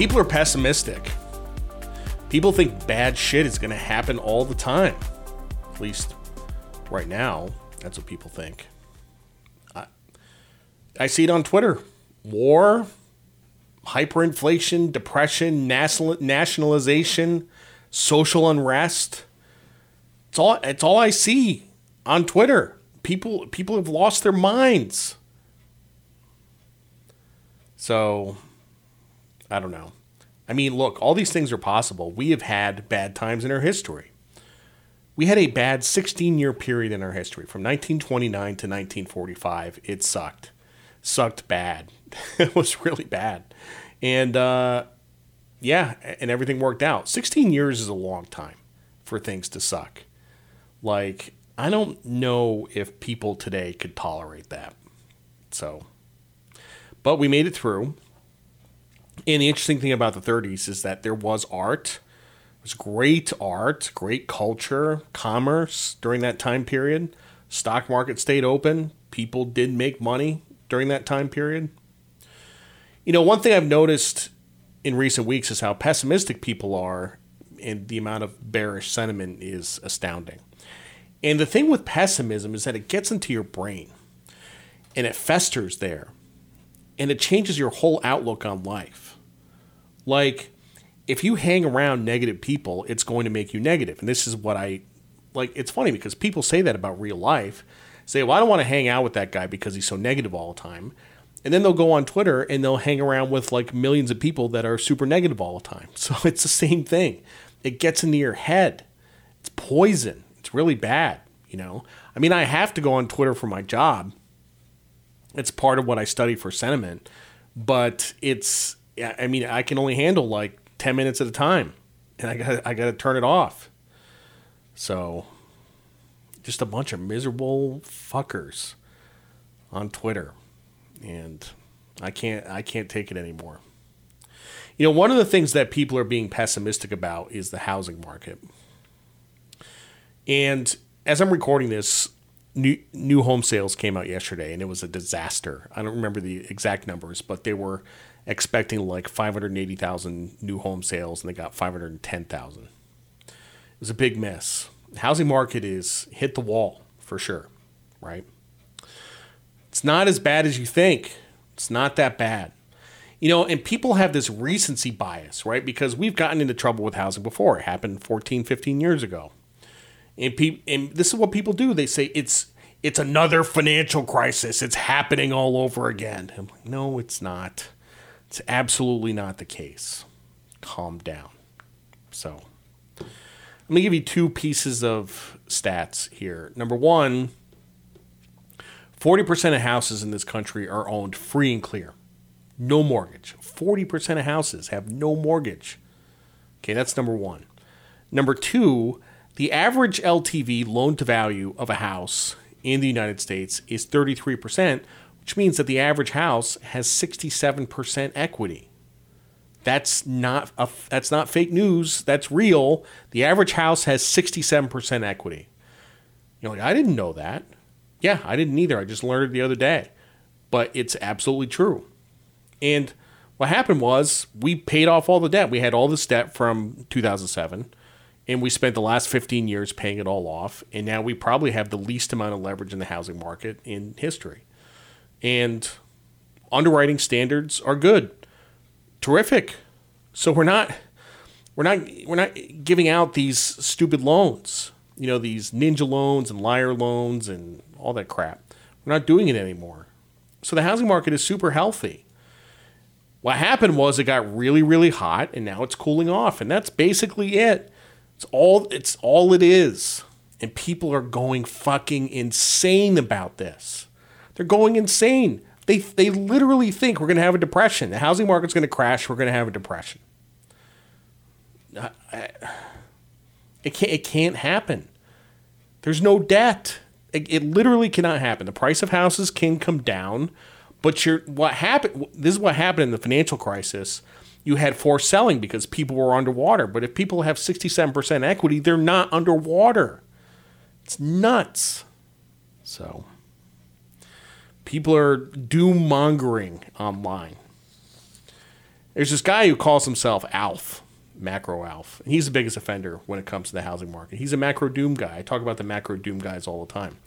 People are pessimistic. People think bad shit is going to happen all the time. At least right now, that's what people think. I, I see it on Twitter. War, hyperinflation, depression, national, nationalization, social unrest. It's all it's all I see on Twitter. People people have lost their minds. So I don't know. I mean, look, all these things are possible. We have had bad times in our history. We had a bad 16 year period in our history from 1929 to 1945. It sucked. Sucked bad. it was really bad. And uh, yeah, and everything worked out. 16 years is a long time for things to suck. Like, I don't know if people today could tolerate that. So, but we made it through. And the interesting thing about the 30s is that there was art. It was great art, great culture, commerce during that time period. Stock market stayed open. People did make money during that time period. You know, one thing I've noticed in recent weeks is how pessimistic people are, and the amount of bearish sentiment is astounding. And the thing with pessimism is that it gets into your brain and it festers there and it changes your whole outlook on life. Like, if you hang around negative people, it's going to make you negative. And this is what I like. It's funny because people say that about real life. Say, well, I don't want to hang out with that guy because he's so negative all the time. And then they'll go on Twitter and they'll hang around with like millions of people that are super negative all the time. So it's the same thing. It gets into your head. It's poison. It's really bad, you know. I mean, I have to go on Twitter for my job. It's part of what I study for sentiment, but it's I mean, I can only handle like 10 minutes at a time and I got I got to turn it off. So just a bunch of miserable fuckers on Twitter and I can't I can't take it anymore. You know, one of the things that people are being pessimistic about is the housing market. And as I'm recording this, new new home sales came out yesterday and it was a disaster. I don't remember the exact numbers, but they were expecting like 580,000 new home sales and they got 510,000. It was a big mess. The housing market is hit the wall for sure, right? It's not as bad as you think. It's not that bad. You know, and people have this recency bias, right? Because we've gotten into trouble with housing before. It happened 14, 15 years ago. And, pe- and this is what people do. They say it's it's another financial crisis. It's happening all over again. I'm like, no, it's not. It's absolutely not the case. Calm down. So, let me give you two pieces of stats here. Number one, 40% of houses in this country are owned free and clear. No mortgage. 40% of houses have no mortgage. Okay, that's number one. Number two, the average LTV loan to value of a house in the United States is 33%, which means that the average house has 67% equity. That's not a, that's not fake news. That's real. The average house has 67% equity. You're like, I didn't know that. Yeah, I didn't either. I just learned it the other day. But it's absolutely true. And what happened was we paid off all the debt. We had all this debt from 2007 and we spent the last 15 years paying it all off and now we probably have the least amount of leverage in the housing market in history. And underwriting standards are good. Terrific. So we're not we're not we're not giving out these stupid loans. You know, these ninja loans and liar loans and all that crap. We're not doing it anymore. So the housing market is super healthy. What happened was it got really, really hot and now it's cooling off. And that's basically it. It's all it's all it is. And people are going fucking insane about this. They're going insane. They they literally think we're going to have a depression. The housing market's going to crash, we're going to have a depression. It can't it can't happen. There's no debt. It, it literally cannot happen. The price of houses can come down, but you're, what happened? This is what happened in the financial crisis. You had forced selling because people were underwater. But if people have 67% equity, they're not underwater. It's nuts. So people are doom mongering online. There's this guy who calls himself Alf, Macro Alf. And he's the biggest offender when it comes to the housing market. He's a macro doom guy. I talk about the macro doom guys all the time.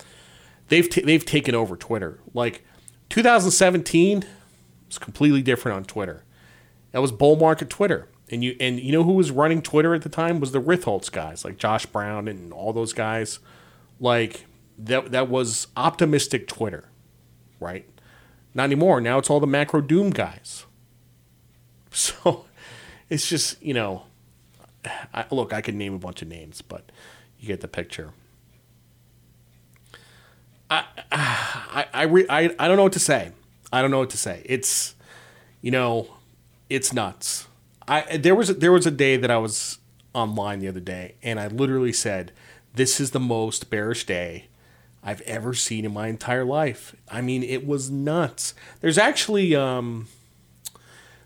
They've t- they've taken over Twitter. Like 2017 was completely different on Twitter. That was bull market Twitter. And you and you know who was running Twitter at the time was the Ritholtz guys, like Josh Brown and all those guys. Like that that was optimistic Twitter, right? Not anymore. Now it's all the macro doom guys. So it's just, you know, I, look, I could name a bunch of names, but you get the picture. I I I, re, I I don't know what to say. I don't know what to say. It's you know, it's nuts. I there was there was a day that I was online the other day, and I literally said, "This is the most bearish day I've ever seen in my entire life." I mean, it was nuts. There's actually um,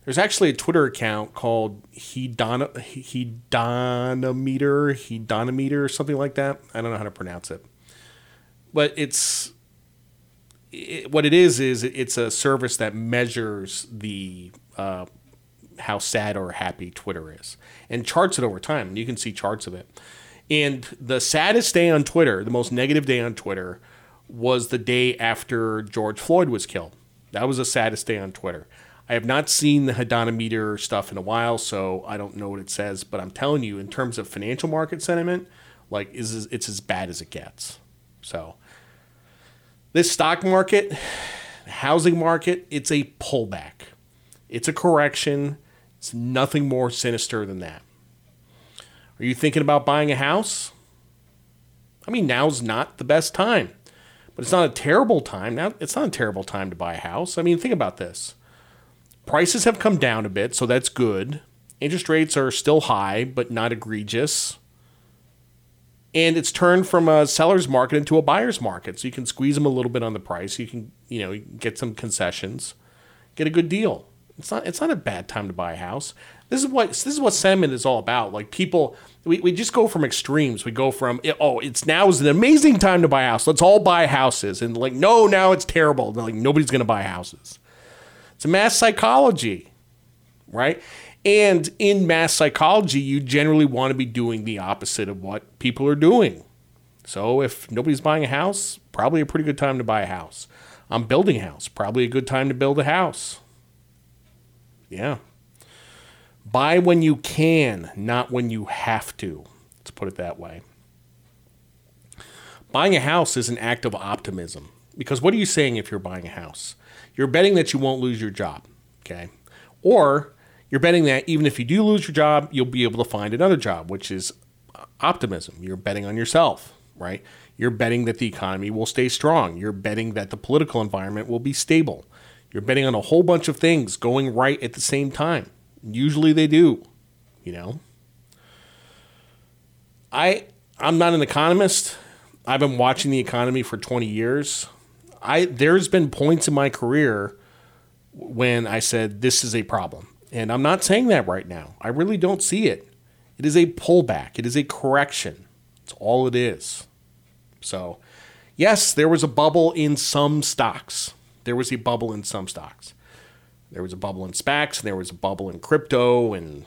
there's actually a Twitter account called Hedon Hedonometer Hedonometer or something like that. I don't know how to pronounce it, but it's it, what it is is it's a service that measures the uh, how sad or happy Twitter is and charts it over time. You can see charts of it. And the saddest day on Twitter, the most negative day on Twitter, was the day after George Floyd was killed. That was the saddest day on Twitter. I have not seen the Hedonometer stuff in a while, so I don't know what it says. But I'm telling you, in terms of financial market sentiment, like is it's as bad as it gets. So this stock market, housing market, it's a pullback. It's a correction. It's nothing more sinister than that. Are you thinking about buying a house? I mean, now's not the best time, but it's not a terrible time. Now, it's not a terrible time to buy a house. I mean, think about this. Prices have come down a bit, so that's good. Interest rates are still high, but not egregious. And it's turned from a seller's market into a buyer's market. So you can squeeze them a little bit on the price. You can, you know, get some concessions, get a good deal. It's not it's not a bad time to buy a house. This is what this is what sentiment is all about. Like people, we, we just go from extremes. We go from oh, it's now is an amazing time to buy a house. Let's all buy houses, and like no, now it's terrible. Like nobody's gonna buy houses. It's a mass psychology, right? And in mass psychology, you generally want to be doing the opposite of what people are doing. So if nobody's buying a house, probably a pretty good time to buy a house. I'm building a house, probably a good time to build a house. Yeah. Buy when you can, not when you have to. Let's put it that way. Buying a house is an act of optimism. Because what are you saying if you're buying a house? You're betting that you won't lose your job, okay? Or you're betting that even if you do lose your job, you'll be able to find another job, which is optimism. You're betting on yourself, right? You're betting that the economy will stay strong. You're betting that the political environment will be stable. You're betting on a whole bunch of things going right at the same time. Usually they do, you know. I I'm not an economist. I've been watching the economy for 20 years. I there's been points in my career when I said this is a problem. And I'm not saying that right now. I really don't see it. It is a pullback. It is a correction. It's all it is. So, yes, there was a bubble in some stocks there was a bubble in some stocks. There was a bubble in SPACs, and there was a bubble in crypto and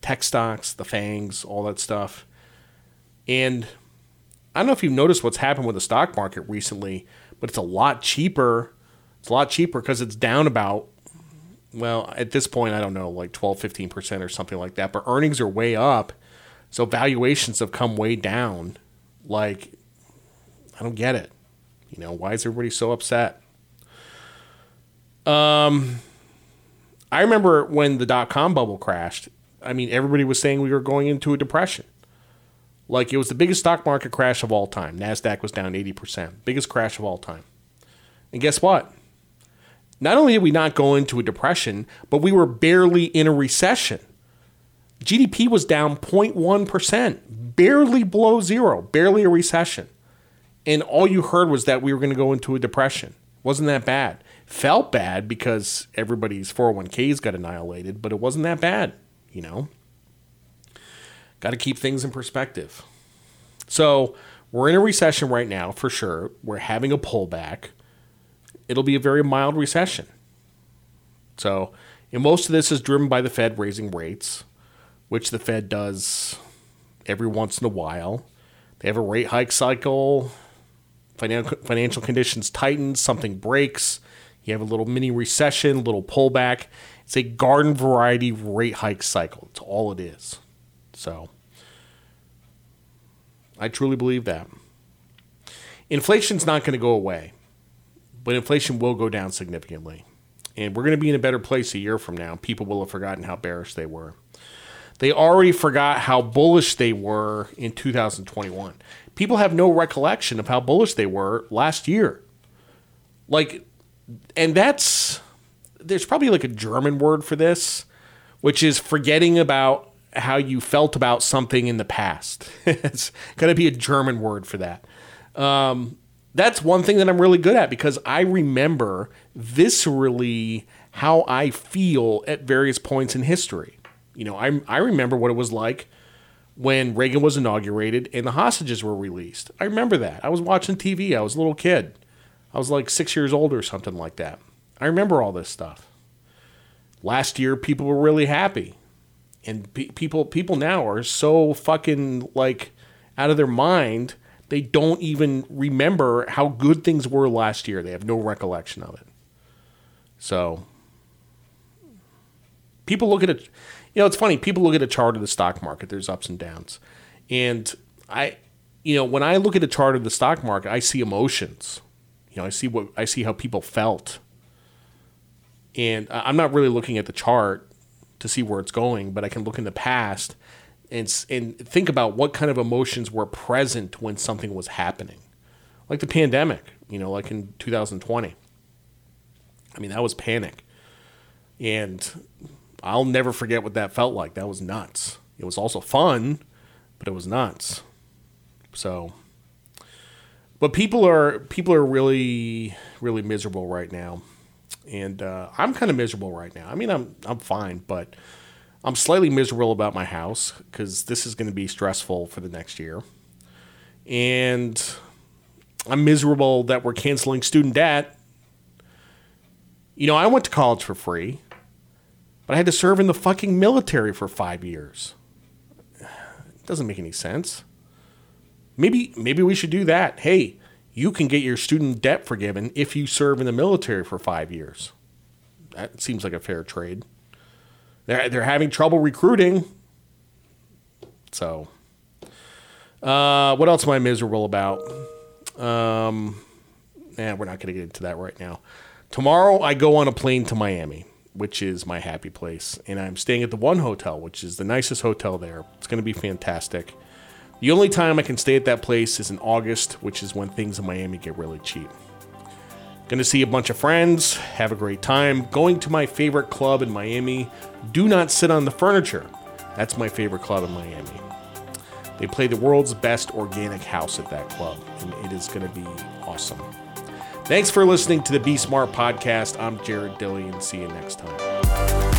tech stocks, the FANGs, all that stuff. And I don't know if you've noticed what's happened with the stock market recently, but it's a lot cheaper. It's a lot cheaper because it's down about, well, at this point, I don't know, like 12, 15% or something like that. But earnings are way up. So valuations have come way down. Like, I don't get it. You know, why is everybody so upset? Um, I remember when the dot com bubble crashed. I mean, everybody was saying we were going into a depression. Like it was the biggest stock market crash of all time. Nasdaq was down eighty percent, biggest crash of all time. And guess what? Not only did we not go into a depression, but we were barely in a recession. GDP was down 0.1%, barely below zero, barely a recession. And all you heard was that we were going to go into a depression. Wasn't that bad? Felt bad because everybody's 401ks got annihilated, but it wasn't that bad, you know? Got to keep things in perspective. So, we're in a recession right now for sure. We're having a pullback. It'll be a very mild recession. So, And most of this is driven by the Fed raising rates, which the Fed does every once in a while. They have a rate hike cycle. Financial financial conditions tighten, something breaks. You have a little mini recession, little pullback. It's a garden variety rate hike cycle. It's all it is. So I truly believe that. Inflation's not going to go away, but inflation will go down significantly. And we're going to be in a better place a year from now. People will have forgotten how bearish they were. They already forgot how bullish they were in 2021. People have no recollection of how bullish they were last year. Like, and that's, there's probably like a German word for this, which is forgetting about how you felt about something in the past. it's got to be a German word for that. Um, that's one thing that I'm really good at because I remember viscerally how I feel at various points in history. You know, I, I remember what it was like when Reagan was inaugurated and the hostages were released. I remember that. I was watching TV. I was a little kid. I was like six years old or something like that. I remember all this stuff. Last year, people were really happy. And pe- people people now are so fucking like out of their mind they don't even remember how good things were last year. They have no recollection of it. So people look at it you know it's funny. People look at a chart of the stock market. There's ups and downs. And i you know when i look at a chart of the stock market i see emotions you know i see what i see how people felt and i'm not really looking at the chart to see where it's going, but I can look in the past and and think about what kind of emotions were present when something was happening, like the pandemic. You know, like in 2020. I mean, that was panic, and I'll never forget what that felt like. That was nuts. It was also fun, but it was nuts. So, but people are people are really really miserable right now and uh, I'm kind of miserable right now. I mean, I'm I'm fine, but I'm slightly miserable about my house because this is going to be stressful for the next year, and I'm miserable that we're canceling student debt. You know, I went to college for free, but I had to serve in the fucking military for five years. It doesn't make any sense. Maybe maybe we should do that. Hey, you can get your student debt forgiven if you serve in the military for five years. That seems like a fair trade. They're, they're having trouble recruiting. So, uh, what else am I miserable about? Um, yeah, we're not going to get into that right now. Tomorrow, I go on a plane to Miami, which is my happy place. And I'm staying at the One Hotel, which is the nicest hotel there. It's going to be fantastic. The only time I can stay at that place is in August, which is when things in Miami get really cheap. Gonna see a bunch of friends, have a great time. Going to my favorite club in Miami. Do not sit on the furniture. That's my favorite club in Miami. They play the world's best organic house at that club, and it is gonna be awesome. Thanks for listening to the Be Smart podcast. I'm Jared Dillian. See you next time.